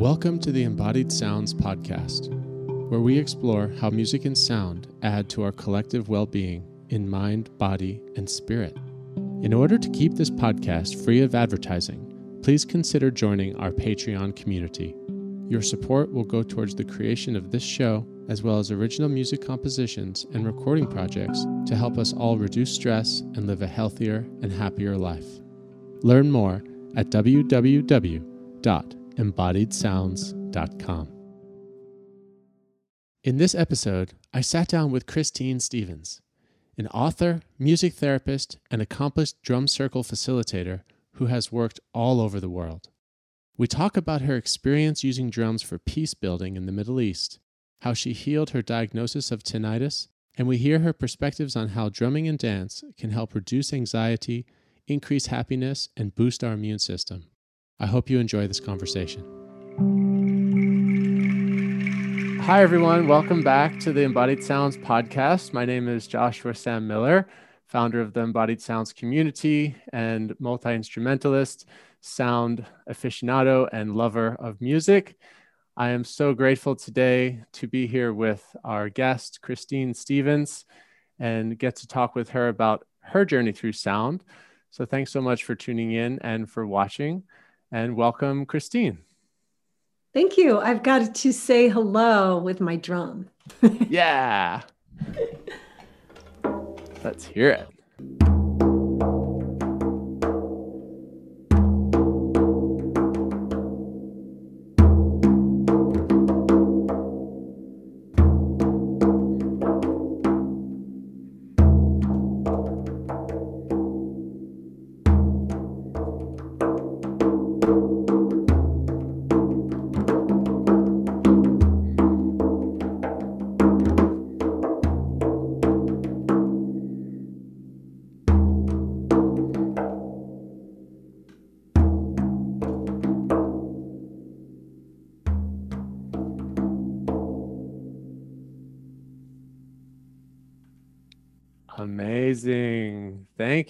Welcome to the Embodied Sounds podcast, where we explore how music and sound add to our collective well being in mind, body, and spirit. In order to keep this podcast free of advertising, please consider joining our Patreon community. Your support will go towards the creation of this show, as well as original music compositions and recording projects to help us all reduce stress and live a healthier and happier life. Learn more at www.embodiedsounds.com. In this episode, I sat down with Christine Stevens, an author, music therapist, and accomplished drum circle facilitator who has worked all over the world. We talk about her experience using drums for peace building in the Middle East, how she healed her diagnosis of tinnitus, and we hear her perspectives on how drumming and dance can help reduce anxiety, increase happiness, and boost our immune system. I hope you enjoy this conversation. Hi, everyone. Welcome back to the Embodied Sounds podcast. My name is Joshua Sam Miller, founder of the Embodied Sounds community and multi instrumentalist sound aficionado and lover of music. I am so grateful today to be here with our guest, Christine Stevens, and get to talk with her about her journey through sound. So, thanks so much for tuning in and for watching. And welcome, Christine. Thank you. I've got to say hello with my drum. yeah. Let's hear it.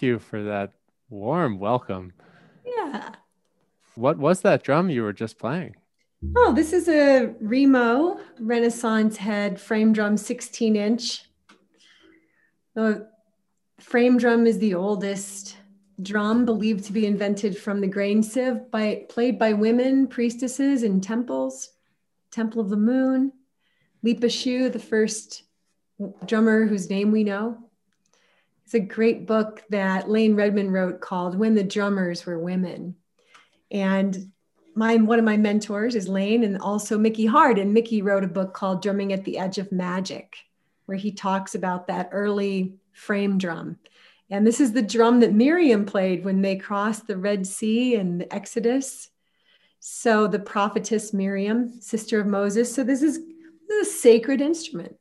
Thank you for that warm welcome. Yeah. What was that drum you were just playing? Oh, this is a Remo Renaissance head frame drum 16 inch. The frame drum is the oldest drum believed to be invented from the grain sieve by played by women priestesses in temples, Temple of the Moon. Lipushiau, the first drummer whose name we know, it's a great book that Layne Redmond wrote called When the Drummers Were Women. And my one of my mentors is Layne and also Mickey Hart. And Mickey wrote a book called Drumming at the Edge of Magic, where he talks about that early frame drum. And this is the drum that Miriam played when they crossed the Red Sea and the Exodus. So the prophetess Miriam, sister of Moses. So this is, this is a sacred instrument.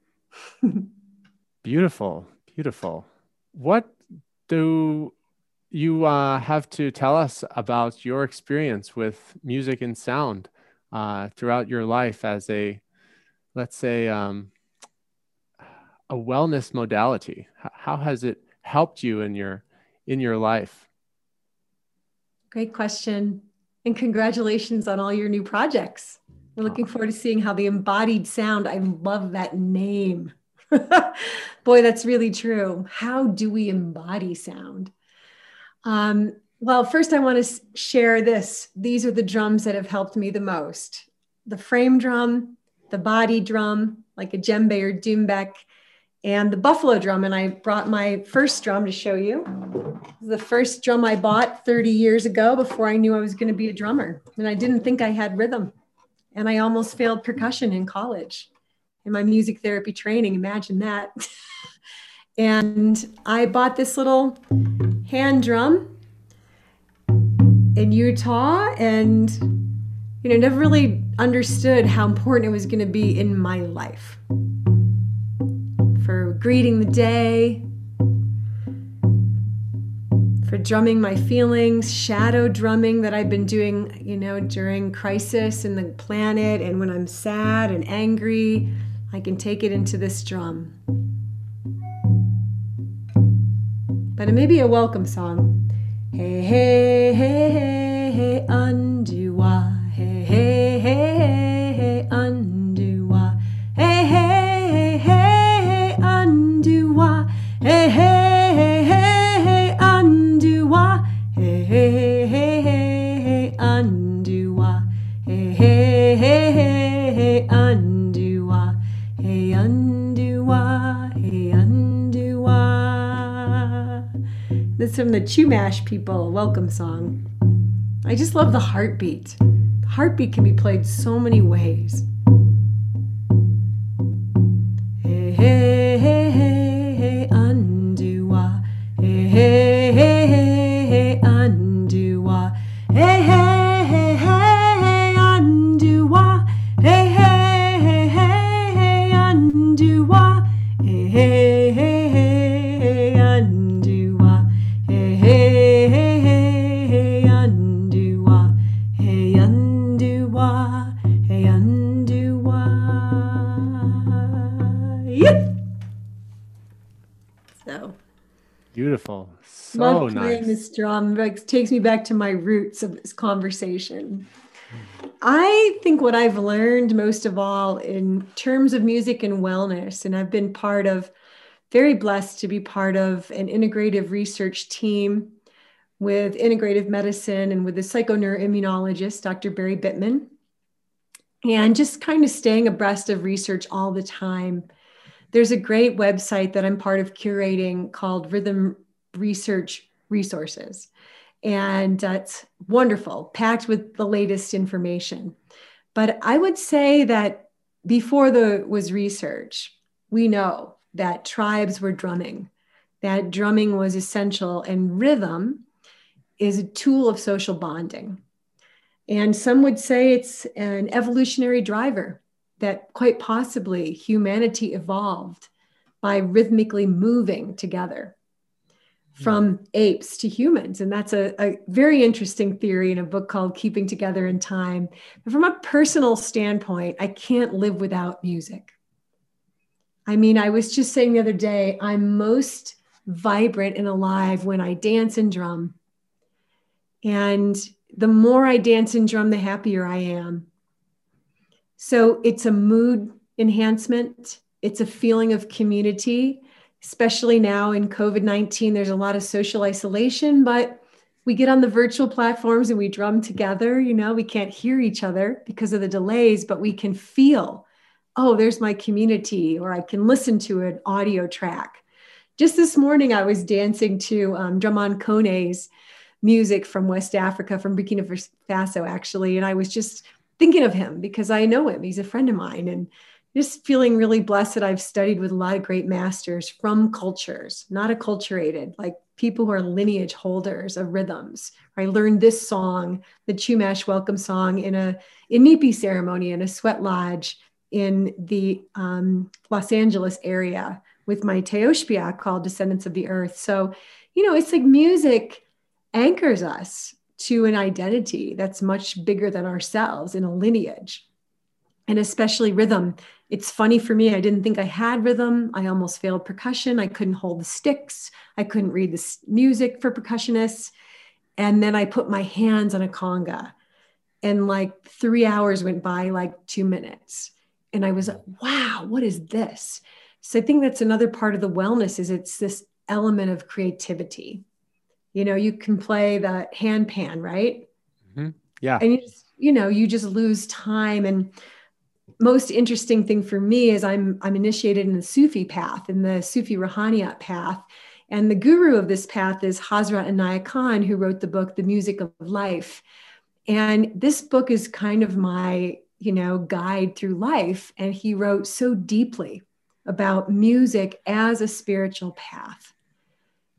beautiful, beautiful what do you uh, have to tell us about your experience with music and sound uh, throughout your life as a, let's say, um, a wellness modality? How has it helped you in your in your life? Great question, and congratulations on all your new projects. We're looking forward to seeing how the embodied sound. I love that name. Boy, that's really true. How do we embody sound? Um, well, first, I want to share this. These are the drums that have helped me the most the frame drum, the body drum, like a djembe or doumbek, and the buffalo drum. And I brought my first drum to show you. The first drum I bought 30 years ago before I knew I was going to be a drummer. And I didn't think I had rhythm. And I almost failed percussion in college in my music therapy training. Imagine that. and I bought this little hand drum in Utah and you know never really understood how important it was going to be in my life for greeting the day for drumming my feelings shadow drumming that i've been doing you know during crisis in the planet and when i'm sad and angry I can take it into this drum. But it may be a welcome song. Hey, hey, hey, hey, hey, undo, from the Chumash people welcome song. I just love the heartbeat. Heartbeat can be played so many ways. Like, takes me back to my roots of this conversation. I think what I've learned most of all in terms of music and wellness, and I've been part of, very blessed to be part of an integrative research team with integrative medicine and with the psychoneuroimmunologist, Dr. Barry Bittman, and just kind of staying abreast of research all the time there's a great website that I'm part of curating called Rhythm Research Resources. And uh, it's wonderful, packed with the latest information. But I would say that before there was research, we know that tribes were drumming, that drumming was essential, and rhythm is a tool of social bonding. And some would say it's an evolutionary driver that quite possibly humanity evolved by rhythmically moving together from hmm. apes to humans. And that's a, a, very interesting theory in a book called Keeping Together in Time. But from a personal standpoint, I can't live without music. I mean, I was just saying the other day, I'm most vibrant and alive when I dance and drum. And the more I dance and drum, the happier I am. So it's a mood enhancement, it's a feeling of community, especially now in COVID 19. There's a lot of social isolation, but we get on the virtual platforms and we drum together. You know, we can't hear each other because of the delays, but we can feel, oh, there's my community, or I can listen to an audio track. Just this morning, I was dancing to um, Dramane Kone's music from West Africa, from Burkina Faso, actually. And I was just thinking of him because I know him. He's a friend of mine. And just feeling really blessed that I've studied with a lot of great masters from cultures, not acculturated, like people who are lineage holders of rhythms. I learned this song, the Chumash welcome song, in a Inipi ceremony in a sweat lodge in the um, Los Angeles area with my tiyospaye called Descendants of the Earth. So, you know, it's like music anchors us to an identity that's much bigger than ourselves in a lineage and especially rhythm it's funny for me i didn't think i had rhythm. I almost failed percussion. I couldn't hold the sticks. I couldn't read the music for percussionists. And then i put my hands on a conga. And like three hours went by like two minutes. And i was like wow what is this? So i think that's another part of the wellness is it's this element of creativity. You know you can play the hand pan right? Mm-hmm. yeah. And you just, you know you just lose time. And most interesting thing for me is i'm i'm initiated in the sufi path in the sufi ruhaniyat path. And the guru of this path is hazrat inayat khan who wrote the book the music of life. And this book is kind of my you know guide through life. And he wrote so deeply about music as a spiritual path.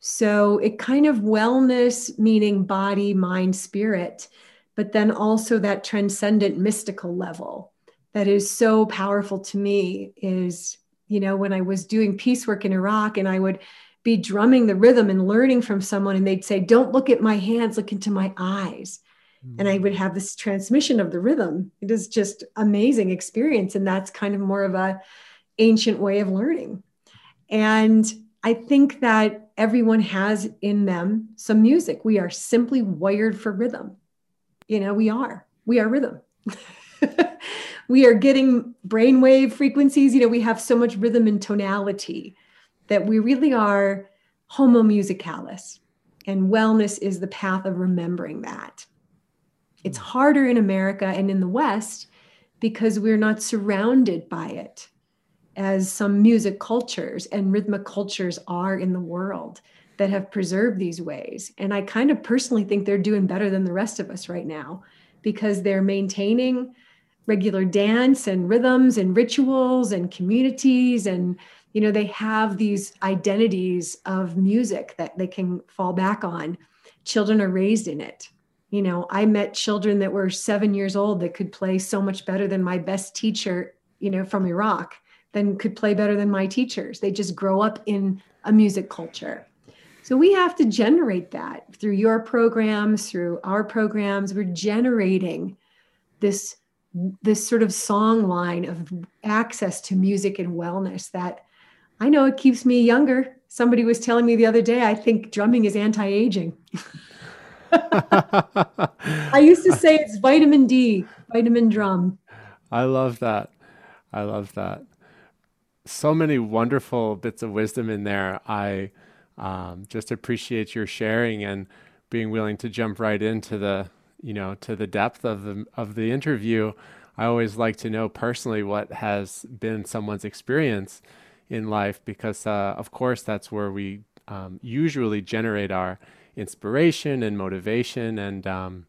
So it kind of wellness, meaning body, mind, spirit, but then also that transcendent mystical level that is so powerful to me is, you know, when I was doing peacework in Iraq and I would be drumming the rhythm and learning from someone, and they'd say, Don't look at my hands, look into my eyes. And I would mm. have this transmission of the rhythm. It is just amazing experience. And that's kind of more of a ancient way of learning. And I think that everyone has in them some music. We are simply wired for rhythm. You know, we are. We are rhythm. we are getting brainwave frequencies. You know, we have so much rhythm and tonality that we really are homo musicalis. And wellness is the path of remembering that. It's harder in America and in the West because we're not surrounded by it as some music cultures and rhythmic cultures are in the world. that have preserved these ways. And I kind of personally think they're doing better than the rest of us right now because they're maintaining regular dance and rhythms and rituals and communities and you know they have these identities of music that they can fall back on. Children are raised in it. You know i met children that were 7 years old that could play so much better than my best teacher you know from iraq then could play better than my teachers. They just grow up in a music culture. So we have to generate that through your programs through our programs. We're generating this this sort of song line of access to music and wellness that I know it keeps me younger. Somebody was telling me the other day, I think drumming is anti aging. I used to say it's vitamin D, vitamin drum. I love that. I love that. So many wonderful bits of wisdom in there. I um, just appreciate your sharing and being willing to jump right into the, you know, to the depth of the of the interview. I always like to know personally what has been someone's experience in life because, uh, of course, that's where we um, usually generate our inspiration and motivation. And um,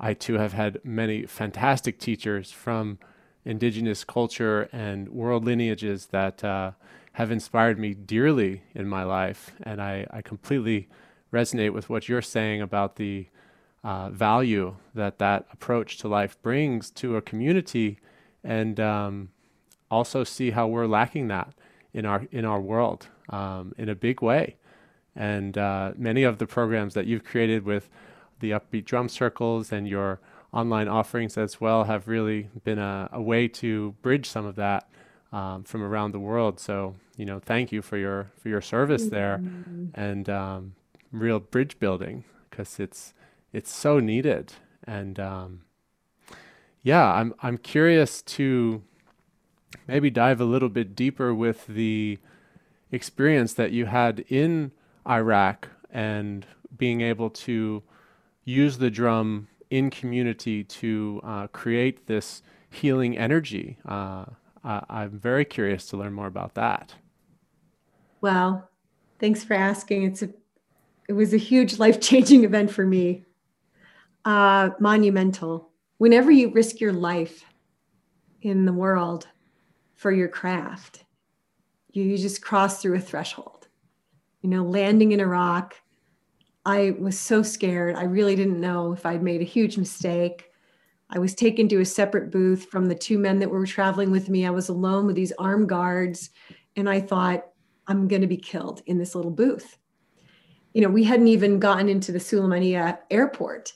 I too have had many fantastic teachers from indigenous culture and world lineages that uh, have inspired me dearly in my life. And I, I completely resonate with what you're saying about the uh, value that that approach to life brings to a community and um, also see how we're lacking that in our in our world um, in a big way. And uh, many of the programs that you've created with the upbeat drum circles and your online offerings as well have really been a, a way to bridge some of that um, from around the world. So you know, thank you for your for your service there mm-hmm. and um, real bridge building because it's it's so needed. And um, yeah, I'm I'm curious to maybe dive a little bit deeper with the experience that you had in Iraq and being able to use the drum in community to uh, create this healing energy. Uh, I, am very curious to learn more about that. Well, thanks for asking. It's a, it was a huge life changing event for me. Uh, monumental. Whenever you risk your life in the world, for your craft. You, you just cross through a threshold. You know, landing in Iraq, I was so scared. I really didn't know if I'd made a huge mistake. I was taken to a separate booth from the two men that were traveling with me. I was alone with these armed guards, and I thought, I'm going to be killed in this little booth. You know, we hadn't even gotten into the Sulaymaniyah airport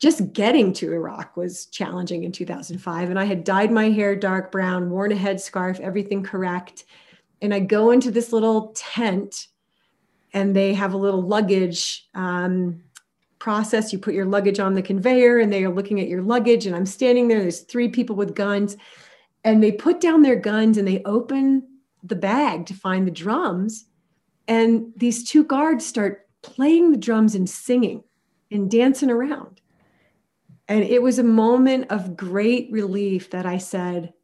just getting to Iraq was challenging in 2005. And I had dyed my hair dark brown, worn a headscarf, everything correct. And I go into this little tent, and they have a little luggage um, process. You put your luggage on the conveyor, and they are looking at your luggage. And I'm standing there. There's three people with guns, and they put down their guns and they open the bag to find the drums. And these two guards start playing the drums and singing and dancing around. And it was a moment of great relief that I said,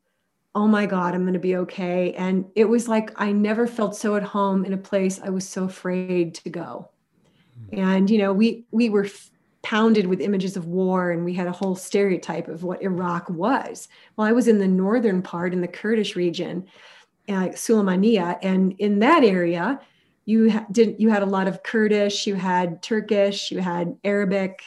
Oh my God, I'm going to be okay. And it was like I never felt so at home in a place I was so afraid to go. Hmm. And, you know, we, we were pounded with images of war and we had a whole stereotype of what Iraq was. Well, I was in the northern part in the Kurdish region, uh, Sulaymaniyah, and in that area, you ha- did you had a lot of Kurdish, you had Turkish, you had Arabic,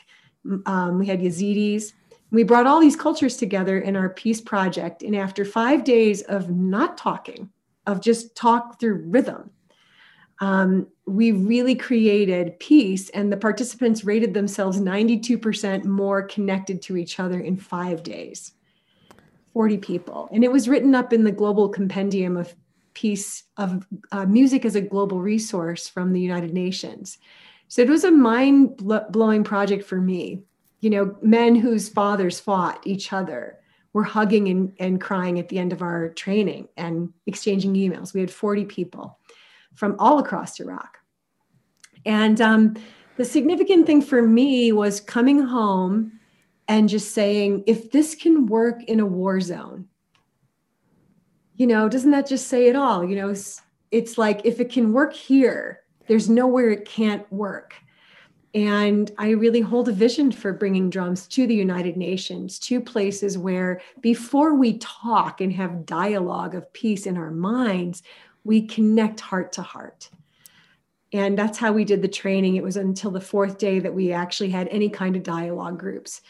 um, we had Yazidis. We brought all these cultures together in our peace project. And after five days of not talking, of just talk through rhythm, um, we really created peace. And the participants rated themselves 92% more connected to each other in five days. 40 people. And it was written up in the global compendium of peace of uh, music as a global resource from the United Nations. So it was a mind blowing project for me. You know, men whose fathers fought each other were hugging and, and crying at the end of our training and exchanging emails. We had 40 people from all across Iraq. And um, the significant thing for me was coming home and just saying, if this can work in a war zone, you know, doesn't that just say it all? You know, it's, it's like if it can work here, There's nowhere it can't work. And I really hold a vision for bringing drums to the United Nations, to places where before we talk and have dialogue of peace in our minds, we connect heart to heart. And that's how we did the training. It was until the fourth day that we actually had any kind of dialogue groups.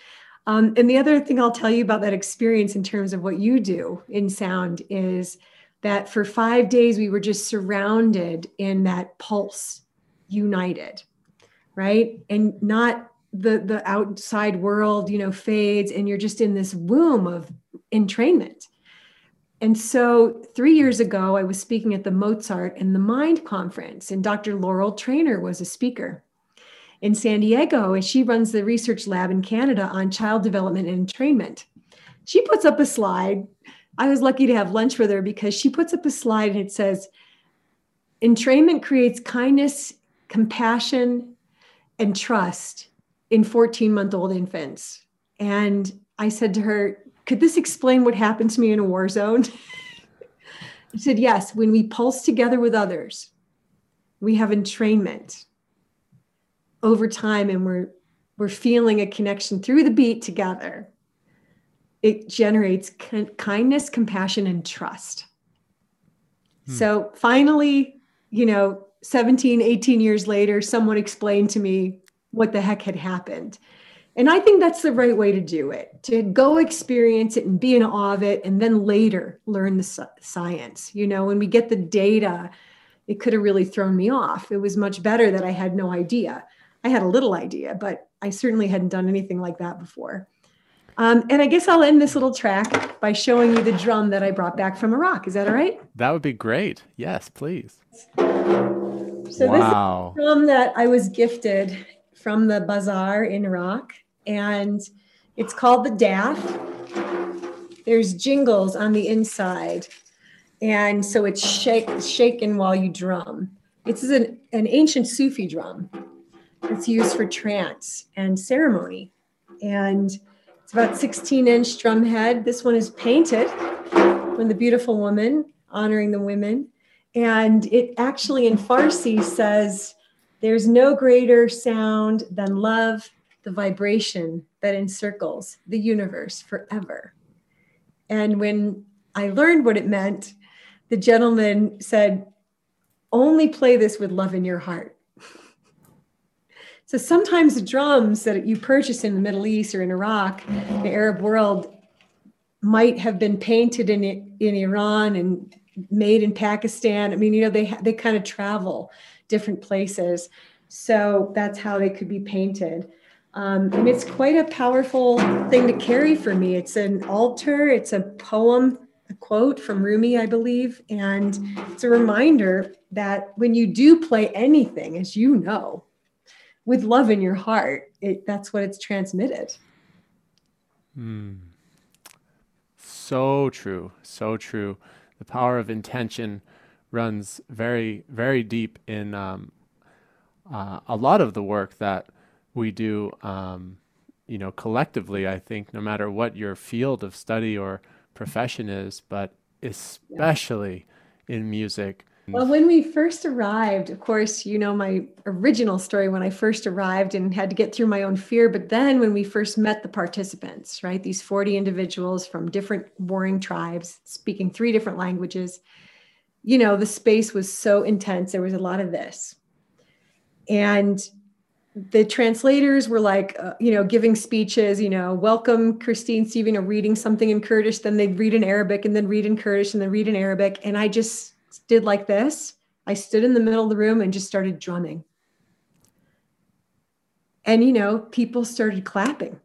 Um, and the other thing I'll tell you about that experience in terms of what you do in sound is that for five days we were just surrounded in that pulse, united right? And not the the outside world, you know, fades and you're just in this womb of entrainment. And so, three years ago, I was speaking at the Mozart and the Mind conference, and Dr. Laurel Trainor was a speaker in San Diego, and she runs the research lab in Canada on child development and entrainment. She puts up a slide. I was lucky to have lunch with her because she puts up a slide and it says, Entrainment creates kindness, compassion, and trust in 14 month old infants. And I said to her, Could this explain what happened to me in a war zone? I said, Yes, when we pulse together with others, we have entrainment over time and we're we're feeling a connection through the beat together it generates kindness compassion and trust hmm. so finally you know 17, 18 years later, someone explained to me what the heck had happened. And I think that's the right way to do it to go experience it and be in awe of it, and then later learn the science. You know, when we get the data, it could have really thrown me off. It was much better that I had no idea. I had a little idea, but I certainly hadn't done anything like that before. Um, and I guess I'll end this little track by showing you the drum that I brought back from Iraq. Is that all right? That would be great. Yes, please. So wow. this is drum that I was gifted from the bazaar in Iraq, and it's called the DAF. There's jingles on the inside, and so it's shake, shaken while you drum. It's an, an ancient Sufi drum. It's used for trance and ceremony, and it's about 16 inch drum head. This one is painted from the beautiful woman honoring the women and it actually in Farsi says, There's no greater sound than love, the vibration that encircles the universe forever. And when I learned what it meant, the gentleman said, Only play this with love in your heart. So sometimes the drums that you purchase in the Middle East or in Iraq, the Arab world, might have been painted in in Iran and made in Pakistan. I mean, you know, they they kind of travel different places, so that's how they could be painted. Um, and it's quite a powerful thing to carry for me. It's an altar. It's a poem, a quote from Rumi, I believe, and it's a reminder that when you do play anything, as you know, with love in your heart, it, that's what it's transmitted. Hmm. So true. So true the power of intention runs very, very deep in um, uh, a lot of the work that we do. Um, you know, collectively, I think no matter what your field of study or profession is, but especially yeah. in music, well, when we first arrived, of course, you know my original story when I first arrived and had to get through my own fear. But then when we first met the participants, right, these 40 individuals from different warring tribes speaking three different languages, you know, the space was so intense. There was a lot of this. And the translators were like, uh, you know, giving speeches, you know, welcome Christine know, reading something in Kurdish, then they'd read in Arabic and then read in Kurdish and then read in Arabic. And I just, did like this. I stood in the middle of the room and just started drumming. And, you know, people started clapping.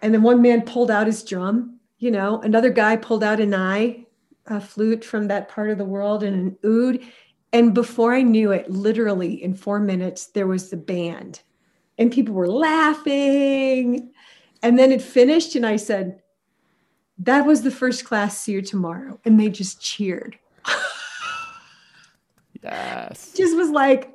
And then one man pulled out his drum, you know, another guy pulled out an eye, a flute from that part of the world, and an oud. And before I knew it, literally in four minutes, there was the band and people were laughing. And then it finished, and I said, That was the first class. See you tomorrow. And they just cheered. Yes. Just was like,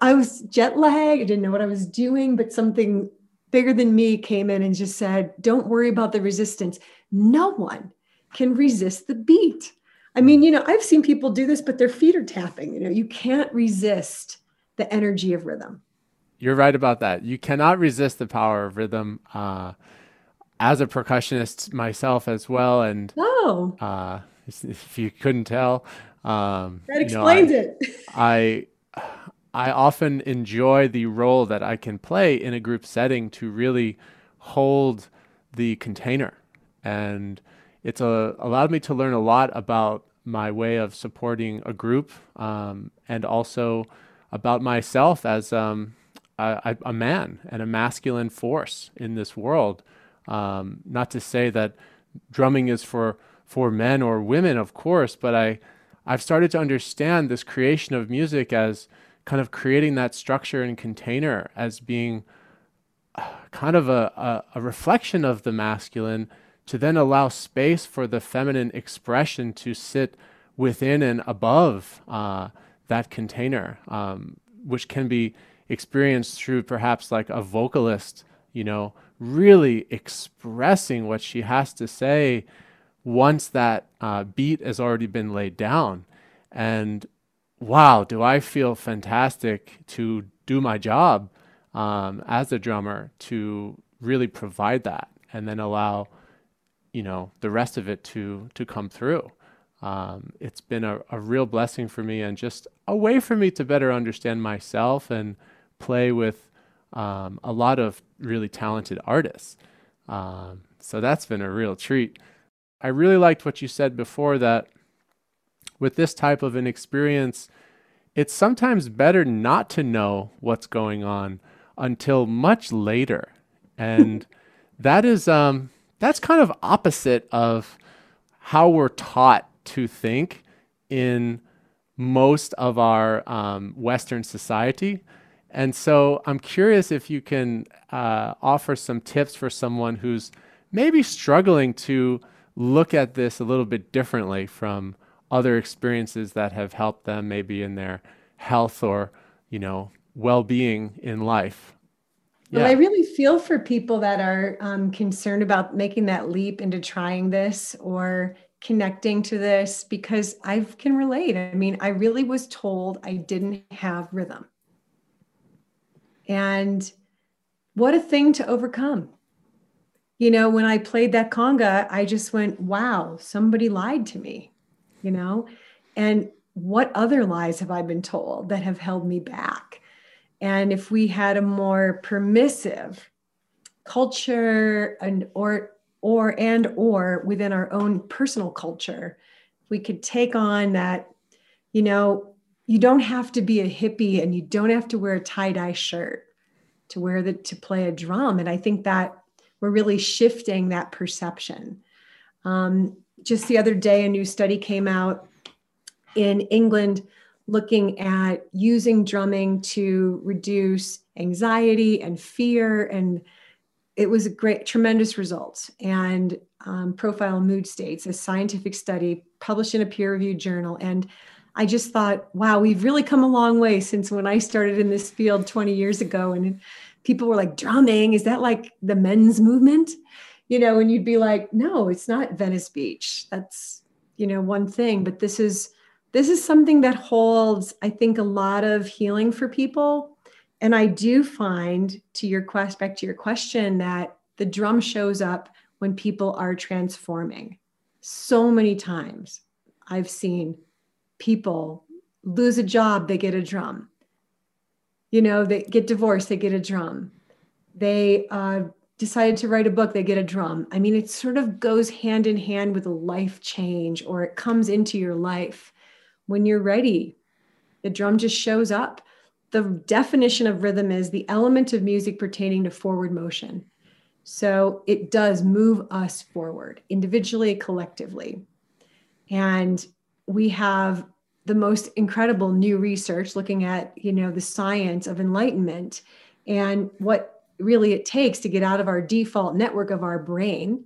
I was jet lagged. I didn't know what I was doing, but something bigger than me came in and just said, Don't worry about the resistance. No one can resist the beat. I mean, you know, I've seen people do this, but their feet are tapping. You know, you can't resist the energy of rhythm. You're right about that. You cannot resist the power of rhythm. Uh, as a percussionist myself as well, and oh, uh, if you couldn't tell, um, that explains you know, I, it. I I often enjoy the role that I can play in a group setting to really hold the container, and it's a, uh, allowed me to learn a lot about my way of supporting a group, um, and also about myself as um, a, a, man and a masculine force in this world. Um, not to say that drumming is for for men or women, of course, but I I've started to understand this creation of music as kind of creating that structure and container as being uh, kind of a, a, a reflection of the masculine to then allow space for the feminine expression to sit within and above uh, that container, um, which can be experienced through perhaps like a vocalist, you know, really expressing what she has to say once that uh, beat has already been laid down. And wow, do I feel fantastic to do my job um, as a drummer to really provide that and then allow, you know, the rest of it to to come through. Um, it's been a, a real blessing for me and just a way for me to better understand myself and play with um, a lot of really talented artists. Um, so that's been a real treat. I really liked what you said before that with this type of an experience, it's sometimes better not to know what's going on until much later. And that is um, that's kind of opposite of how we're taught to think in most of our um, Western society. And so I'm curious if you can uh, offer some tips for someone who's maybe struggling to look at this a little bit differently from other experiences that have helped them maybe in their health or, you know, well-being in life. Yeah. Well, I really feel for people that are um, concerned about making that leap into trying this or connecting to this because I can relate. I mean, I really was told I didn't have rhythm. And what a thing to overcome. You know, when I played that conga, I just went, wow, somebody lied to me, you know? And what other lies have I been told that have held me back? And if we had a more permissive culture and or or and or within our own personal culture, we could take on that, you know, you don't have to be a hippie and you don't have to wear a tie-dye shirt to wear the to play a drum and i think that we're really shifting that perception. Um, just the other day a new study came out in england looking at using drumming to reduce anxiety and fear and it was a great tremendous results and um, profile mood states a scientific study published in a peer-reviewed journal. And I just thought, wow, we've really come a long way since when I started in this field 20 years ago. And people were like, drumming, is that like the men's movement? You know, and you'd be like, no, it's not Venice Beach. That's, you know, one thing. But this is this is something that holds, I think, a lot of healing for people. And I do find to your quest back to your question that the drum shows up when people are transforming. So many times I've seen people lose a job, they get a drum. You know, they get divorced, they get a drum. They uh, decided to write a book, they get a drum. I mean, it sort of goes hand in hand with a life change or it comes into your life. When you're ready, the drum just shows up. The definition of rhythm is the element of music pertaining to forward motion. So it does move us forward individually, collectively. And we have the most incredible new research looking at you know the science of enlightenment and what really it takes to get out of our default network of our brain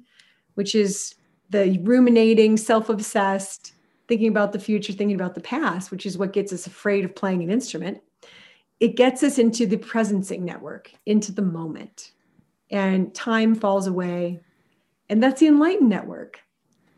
which is the ruminating self-obsessed thinking about the future thinking about the past which is what gets us afraid of playing an instrument. It gets us into the presencing network into the moment. And time falls away. And that's the enlightened network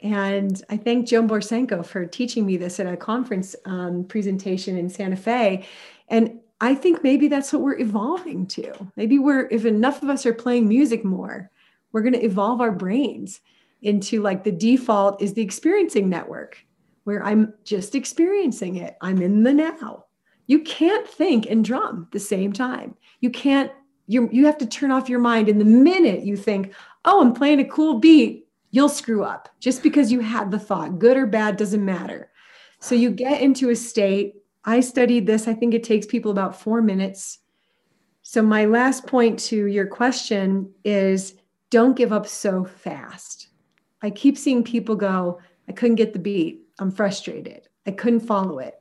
and I thank Joan Borysenko for teaching me this at a conference um, presentation in Santa Fe. And I think maybe that's what we're evolving to. Maybe we're, if enough of us are playing music more, we're going to evolve our brains into like the default is the experiencing network where I'm just experiencing it. I'm in the now. You can't think and drum the same time. You can't, you, you have to turn off your mind. And the minute you think, oh, I'm playing a cool beat, you'll screw up just because you had the thought, good or bad, doesn't matter. So you get into a state. I studied this. I think it takes people about four minutes. So, my last point to your question is don't give up so fast. I keep seeing people go, I couldn't get the beat. I'm frustrated. I couldn't follow it.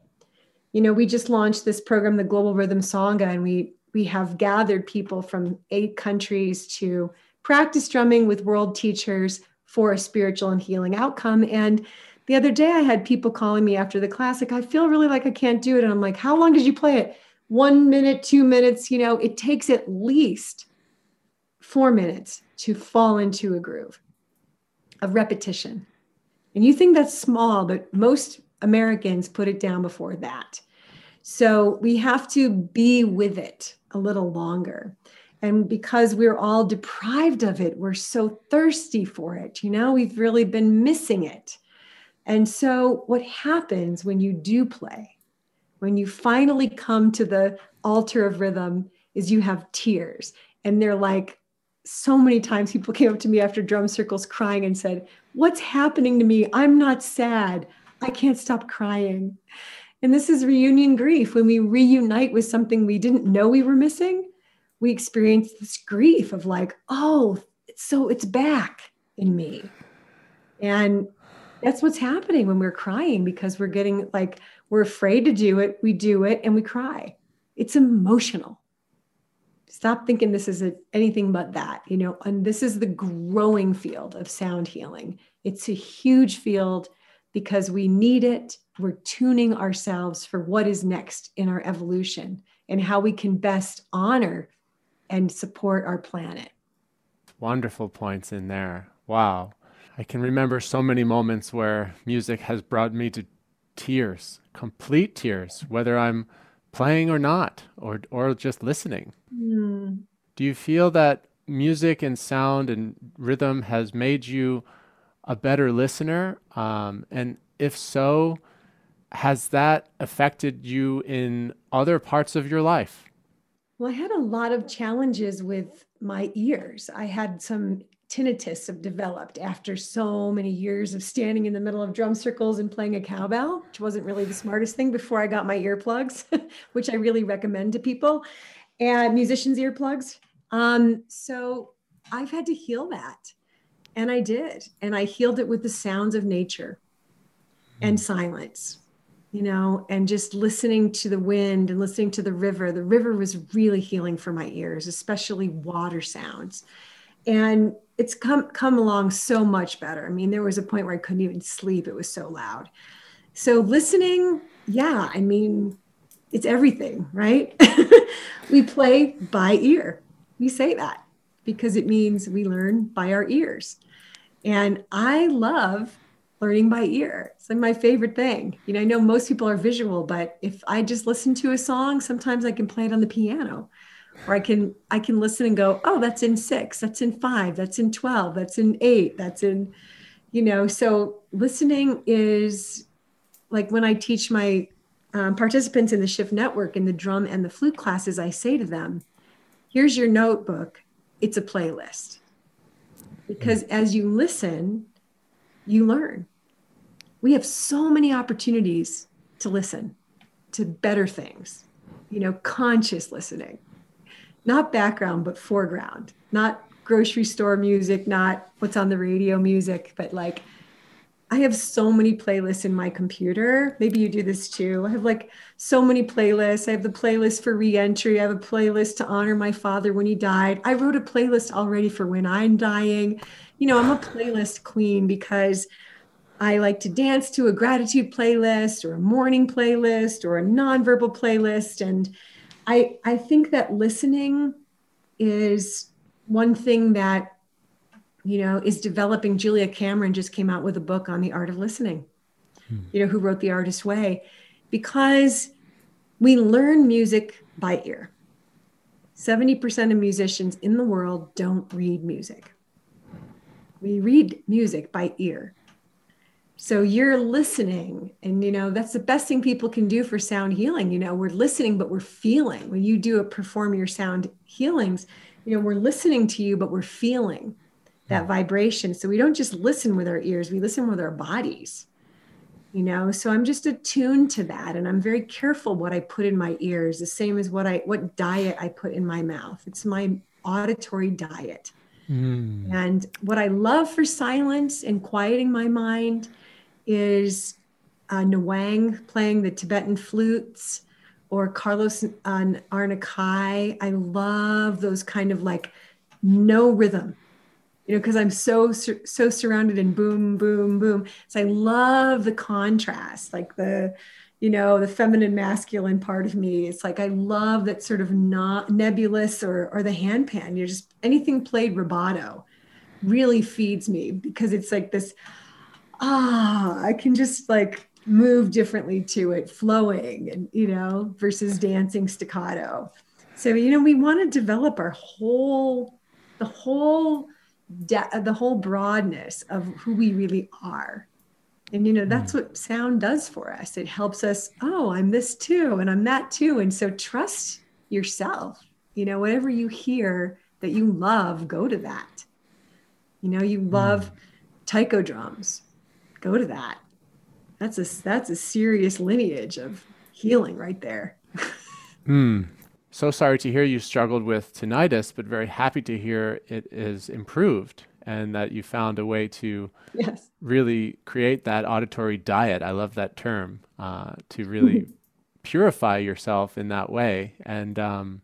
You know, we just launched this program, the Global Rhythm Sangha, and we we have gathered people from eight countries to practice drumming with world teachers for a spiritual and healing outcome. And the other day I had people calling me after the classic, I feel really like I can't do it. And I'm like, how long did you play it? One minute, two minutes, you know, it takes at least four minutes to fall into a groove of repetition. And you think that's small, but most Americans put it down before that. So we have to be with it a little longer. And because we're all deprived of it, we're so thirsty for it. You know, we've really been missing it. And so, what happens when you do play, when you finally come to the altar of rhythm, is you have tears. And they're like, so many times people came up to me after drum circles crying and said, What's happening to me? I'm not sad. I can't stop crying. And this is reunion grief. When we reunite with something we didn't know we were missing, we experience this grief of like, oh, so it's back in me. And that's what's happening when we're crying because we're getting like, we're afraid to do it. We do it and we cry. It's emotional. Stop thinking this is a, anything but that, you know, and this is the growing field of sound healing. It's a huge field because we need it. We're tuning ourselves for what is next in our evolution and how we can best honor and support our planet. Wonderful points in there. Wow. I can remember so many moments where music has brought me to tears, complete tears, whether I'm playing or not, or, or just listening. Mm. Do you feel that music and sound and rhythm has made you a better listener? Um, and if so, has that affected you in other parts of your life? Well, I had a lot of challenges with my ears. I had some tinnitus have developed after so many years of standing in the middle of drum circles and playing a cowbell, which wasn't really the smartest thing before I got my earplugs, which I really recommend to people, and musicians' earplugs. Um, so I've had to heal that. And I did. And I healed it with the sounds of nature and hmm. silence you know, and just listening to the wind and listening to the river. The river was really healing for my ears, especially water sounds. And it's come come along so much better. I mean, there was a point where I couldn't even sleep. It was so loud. So listening, yeah, I mean, it's everything, right? we play by ear. We say that because it means we learn by our ears. And I love learning by ear. It's like my favorite thing. You know, I know most people are visual, but if I just listen to a song, sometimes I can play it on the piano. Or I can I can listen and go, oh, that's in six, that's in five, that's in 12, that's in eight, that's in, you know, so listening is like when I teach my um, participants in the Shift Network in the drum and the flute classes, I say to them, here's your notebook, it's a playlist. Because as you listen, you learn. We have so many opportunities to listen to better things, you know, conscious listening, not background, but foreground, not grocery store music, not what's on the radio music, but like I have so many playlists in my computer. Maybe you do this too. I have like so many playlists. I have the playlist for reentry. I have a playlist to honor my father when he died. I wrote a playlist already for when I'm dying you know, I'm a playlist queen because I like to dance to a gratitude playlist or a morning playlist or a nonverbal playlist. And I, I think that listening is one thing that, you know, is developing. Julia Cameron just came out with a book on the art of listening, hmm. you know, who wrote The Artist Way, because we learn music by ear. 70% of musicians in the world don't read music. We read music by ear. So you're listening, and you know, that's the best thing people can do for sound healing. You know, we're listening, but we're feeling. When you do a perform your sound healings, you know, we're listening to you, but we're feeling that hmm. vibration. So we don't just listen with our ears, we listen with our bodies. You know, so I'm just attuned to that and I'm very careful what I put in my ears, the same as what I what diet I put in my mouth. It's my auditory diet. Mm. And what I love for silence and quieting my mind is uh, Nawang playing the Tibetan flutes or Carlos uh, Arnakai. I love those kind of like no rhythm, you know, because I'm so so surrounded in boom, boom, boom. So I love the contrast, like the you know the feminine masculine part of me it's like i love that sort of not nebulous or or the handpan you're just anything played rubato really feeds me because it's like this ah i can just like move differently to it flowing and you know versus dancing staccato so you know we want to develop our whole the whole de- the whole broadness of who we really are. And you know that's hmm. what sound does for us. It helps us oh i'm this too and i'm that too. And so trust yourself. You know whatever you hear that you love go to that. You know you love mm. taiko drums go to that. That's a that's a serious lineage of healing right there. Hmm. So sorry to hear you struggled with tinnitus but very happy to hear it is improved and that you found a way to yes. really create that auditory diet. I love that term uh, to really purify yourself in that way. And um,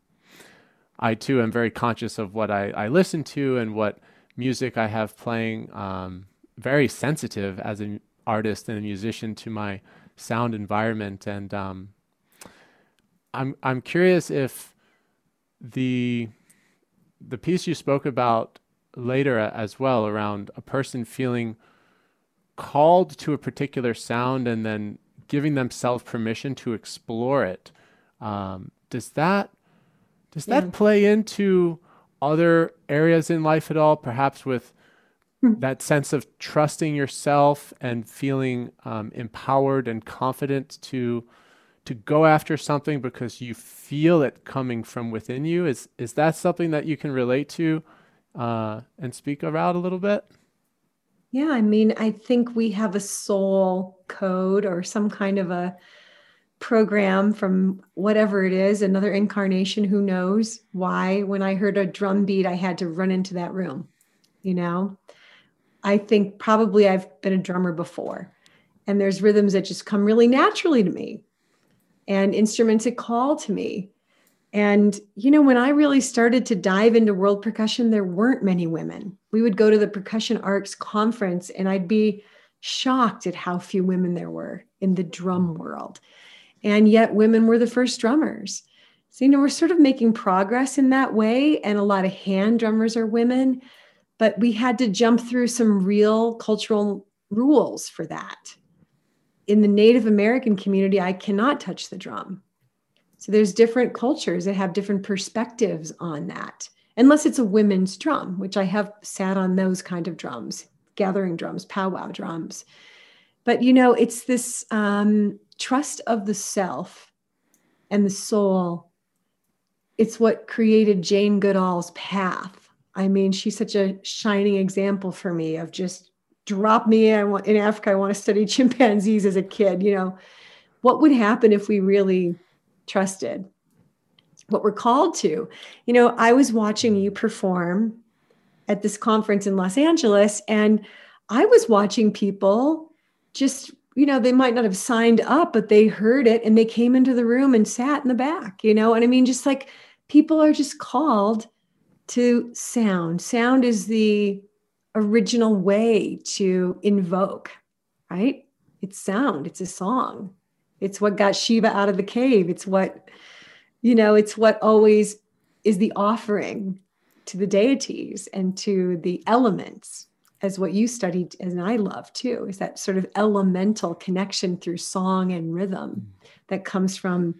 I too am very conscious of what I, I listen to and what music I have playing. Um, very sensitive as an artist and a musician to my sound environment. And um, I'm I'm curious if the the piece you spoke about later as well around a person feeling called to a particular sound and then giving themselves permission to explore it. Um, does that does yeah. that play into other areas in life at all? Perhaps with hmm. that sense of trusting yourself and feeling um, empowered and confident to to go after something because you feel it coming from within you. Is is that something that you can relate to? uh, and speak about a little bit? Yeah, I mean, I think we have a soul code or some kind of a program from whatever it is, another incarnation, who knows why. When I heard a drum beat, I had to run into that room, you know? I think probably I've been a drummer before, and there's rhythms that just come really naturally to me, and instruments that call to me. And, you know, when I really started to dive into world percussion, there weren't many women. We would go to the Percussive Arts conference and I'd be shocked at how few women there were in the drum world. And yet, women were the first drummers. So, you know, we're sort of making progress in that way. And a lot of hand drummers are women, but we had to jump through some real cultural rules for that. In the Native American community, I cannot touch the drum so there's different cultures that have different perspectives on that, unless it's a women's drum, which I have sat on those kind of drums, gathering drums, powwow drums. But you know, it's this um, trust of the self and the soul. It's what created Jane Goodall's path. I mean, she's such a shining example for me of just drop me in, in Africa. I want to study chimpanzees as a kid. You know, what would happen if we really trusted, what we're called to. You know, I was watching you perform at this conference in Los Angeles, and I was watching people just, you know, they might not have signed up, but they heard it and they came into the room and sat in the back, you know, and I mean, just like people are just called to sound. Sound is the original way to invoke, right? It's sound, it's a song. It's what got Shiva out of the cave. It's what, you know, it's what always is the offering to the deities and to the elements, as what you studied and I love too, is that sort of elemental connection through song and rhythm that comes from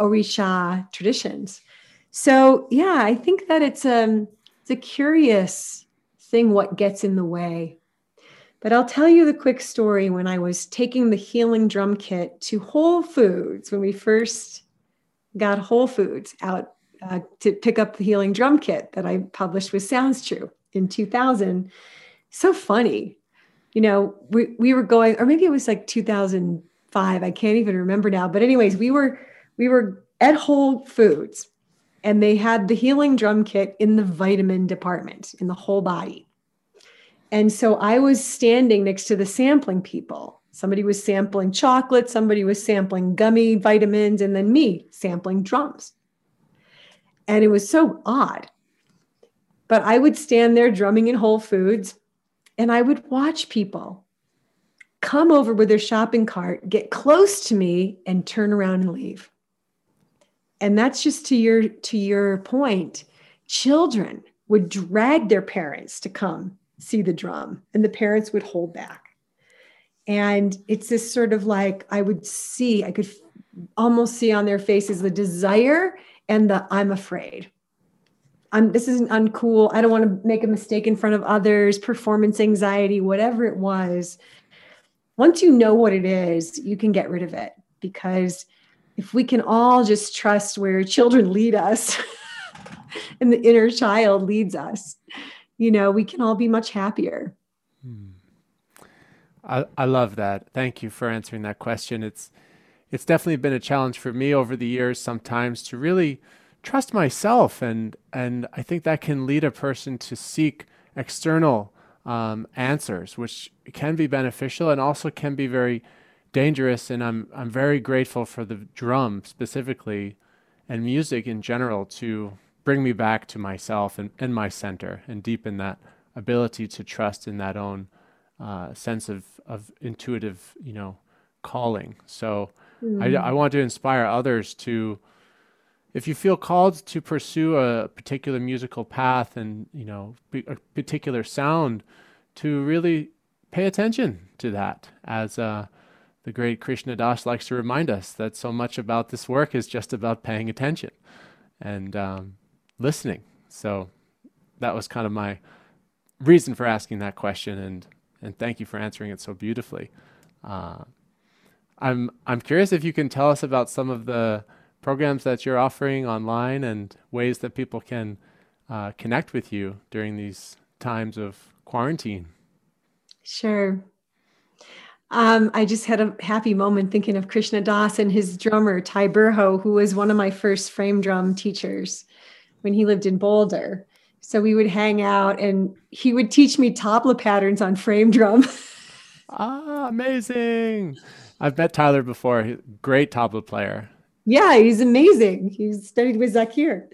Orisha traditions. So yeah, I think that it's a um, it's a curious thing what gets in the way. But I'll tell you the quick story when I was taking the healing drum kit to Whole Foods when we first got Whole Foods out uh, to pick up the healing drum kit that I published with Sounds True in 2000. So funny. You know, we, we were going, or maybe it was like 2005. I can't even remember now. But anyways, we were we were at Whole Foods and they had the healing drum kit in the vitamin department in the whole body. And so I was standing next to the sampling people. Somebody was sampling chocolate, somebody was sampling gummy vitamins, and then me sampling drums. And it was so odd. But I would stand there drumming in Whole Foods and I would watch people come over with their shopping cart, get close to me, and turn around and leave. And that's just to your to your point. Children would drag their parents to come see the drum, and the parents would hold back. And it's this sort of like I would see, I could almost see on their faces the desire and the I'm afraid. I'm this isn't uncool. I don't want to make a mistake in front of others, performance anxiety, whatever it was. Once you know what it is, you can get rid of it because if we can all just trust where children lead us and the inner child leads us, you know, we can all be much happier. Hmm. I, I love that. Thank you for answering that question. It's it's definitely been a challenge for me over the years sometimes to really trust myself and and I think that can lead a person to seek external um, answers, which can be beneficial and also can be very dangerous. And I'm I'm very grateful for the drum specifically and music in general to bring me back to myself and, and my center and deepen that ability to trust in that own uh, sense of, of intuitive, you know, calling. So mm. I, I want to inspire others to, if you feel called to pursue a particular musical path and, you know, a particular sound, to really pay attention to that as uh, the great Krishna Das likes to remind us that so much about this work is just about paying attention. And um, listening. So that was kind of my reason for asking that question, and and thank you for answering it so beautifully. Uh, I'm I'm curious if you can tell us about some of the programs that you're offering online and ways that people can uh, connect with you during these times of quarantine. Sure. Um, I just had a happy moment thinking of Krishna Das and his drummer, Ty Burhoe, who was one of my first frame drum teachers when he lived in Boulder. So we would hang out and he would teach me tabla patterns on frame drum. ah, amazing. I've met Tyler before. great tabla player. Yeah, he's amazing. He studied with Zakir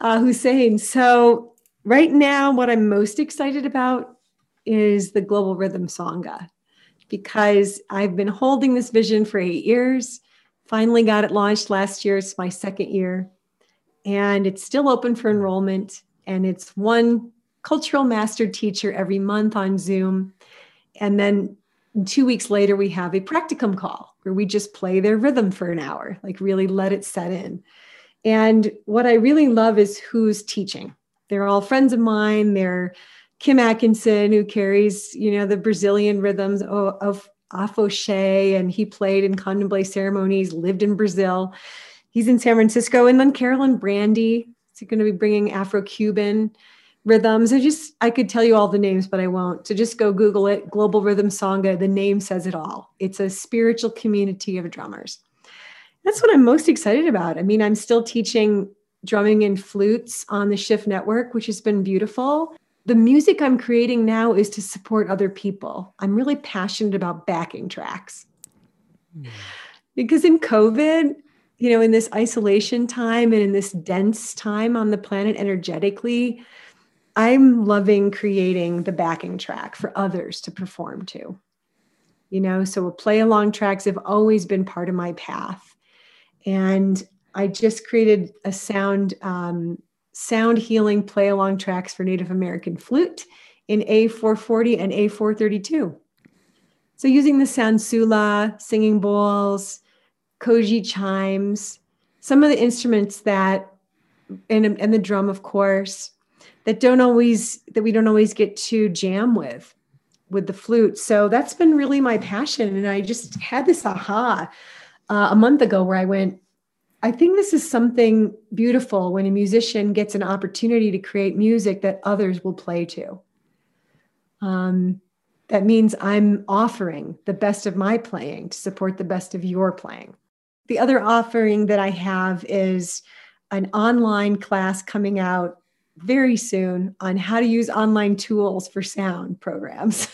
uh, Hussain. So right now, what I'm most excited about is the Global Rhythm Sangha because I've been holding this vision for eight years. Finally got it launched last year. It's my second year and it's still open for enrollment. And it's one cultural master teacher every month on Zoom. And then two weeks later, we have a practicum call where we just play their rhythm for an hour, like really let it set in. And what I really love is who's teaching. They're all friends of mine. They're Kim Atkinson, who carries, you know, the Brazilian rhythms of, of Afoxé, and he played in candomblé ceremonies, lived in Brazil he's in San Francisco. And then Carolyn Brandy is going to be bringing Afro Cuban rhythms. I just, I could tell you all the names, but I won't. So just go Google it Global Rhythm Sangha. The name says it all. It's a spiritual community of drummers. That's what I'm most excited about. I mean, I'm still teaching drumming and flutes on the Shift Network, which has been beautiful. The music I'm creating now is to support other people. I'm really passionate about backing tracks. Mm. Because in COVID, you know, in this isolation time and in this dense time on the planet energetically, I'm loving creating the backing track for others to perform to. You know, so play along tracks have always been part of my path. And I just created a sound um, sound healing play along tracks for Native American flute in A440 and A432. So using the sansula, singing bowls, Koshi chimes, some of the instruments that and and the drum of course that don't always that we don't always get to jam with with the flute so that's been really my passion and i just had this aha uh, a month ago where i went i think this is something beautiful when a musician gets an opportunity to create music that others will play to um, that means i'm offering the best of my playing to support the best of your playing the other offering that i have is an online class coming out very soon on how to use online tools for sound programs.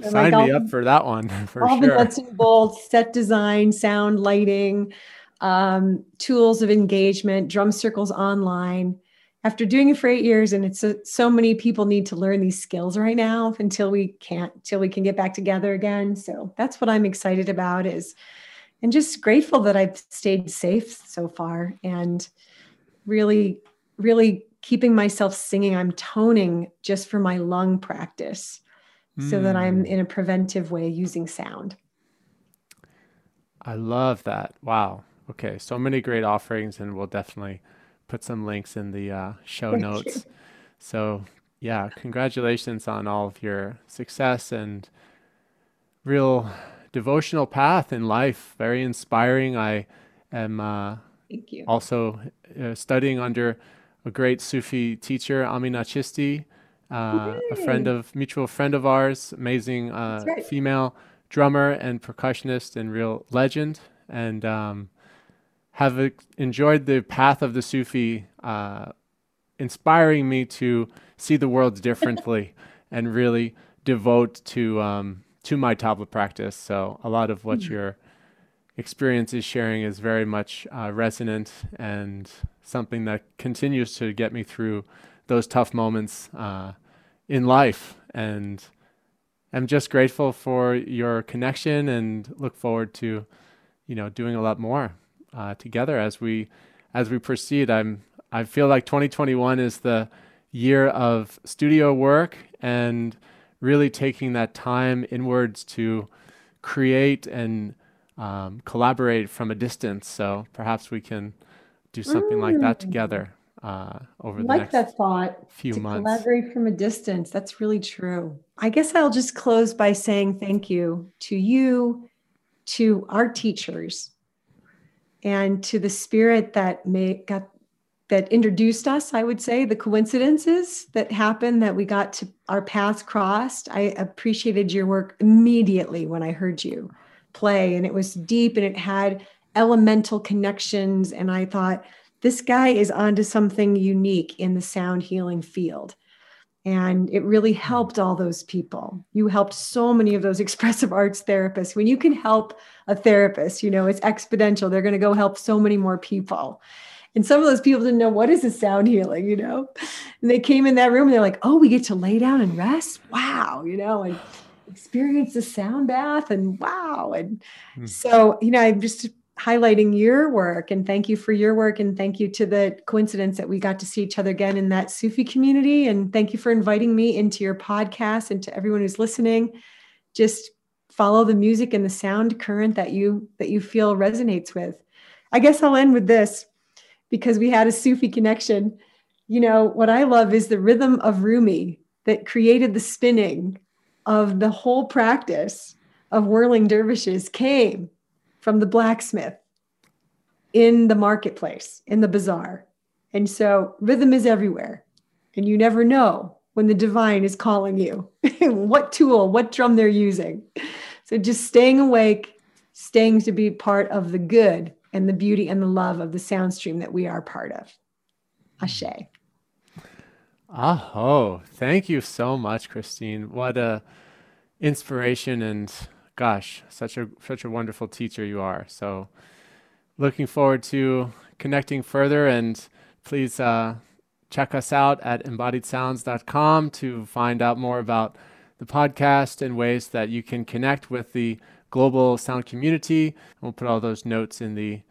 so Sign like me up for that one for all sure. the nuts and bolts, set design, sound, lighting, um, tools of engagement, drum circles online. After doing it for eight years, and it's so, so many people need to learn these skills right now until we can't, until we can get back together again. So that's what I'm excited about is, and just grateful that I've stayed safe so far and really really keeping myself singing. I'm toning just for my lung practice mm. so that I'm hmm. in a preventive way using sound. I love that. Wow. Okay. So many great offerings, and we'll definitely put some links in the uh, show Thank notes. You. So, yeah, congratulations on all of your success and real devotional path in life. Very inspiring. I am uh, Thank you. also uh, studying under a great Sufi teacher, Amina Chisti, uh, a friend of mutual friend of ours, amazing uh, right. female drummer and percussionist and real legend, and um, have enjoyed the path of the Sufi, uh, inspiring me to see the world differently and really devote to um, to my tabla practice. So a lot of what mm. your experience is sharing is very much uh, resonant and something that continues to get me through those tough moments uh, in life. And I'm just grateful for your connection and look forward to, you know, doing a lot more uh, together as we as we proceed. I'm I feel like 2021 is the year of studio work and really taking that time inwards to create and um, collaborate from a distance. So perhaps we can do something mm. like that mm. together uh, over the like next that thought few to months. Collaborate from a distance. That's really true. I guess I'll just close by saying thank you to you, to our teachers, and to the spirit that made got that introduced us. I would say the coincidences that happened that we got to our paths crossed. I appreciated your work immediately when I heard you play, and it was deep and it had elemental connections. And I thought, this guy is onto something unique in the sound healing field. And it really hmm. helped all those people. You helped so many of those expressive arts therapists. When you can help a therapist, you know, it's exponential. They're going to go help so many more people. And some of those people didn't know what is a sound healing, you know? And they came in that room and they're like, oh, we get to lay down and rest? Wow, you know, and experience the sound bath and wow. And mm. so, you know, I'm just highlighting your work and thank you for your work and thank you to the coincidence that we got to see each other again in that Sufi community and thank you for inviting me into your podcast and to everyone who's listening. Just follow the music and the sound current that you that you feel resonates with. I guess I'll end with this because we had a Sufi connection. You know what I love is the rhythm of Rumi that created the spinning of the whole practice of whirling dervishes came from the blacksmith in the marketplace, in the bazaar. And so rhythm is everywhere. And you never know when the divine is calling you, what tool, what drum they're using. So just staying awake, staying to be part of the good and the beauty and the love of the sound stream that we are part of. Ashe. Oh, thank you so much, Christine. What a inspiration and gosh, such a such a wonderful teacher you are. So, looking forward to connecting further, and please uh, check us out at embodiedsounds.com to find out more about the podcast and ways that you can connect with the global sound community. We'll put all those notes in the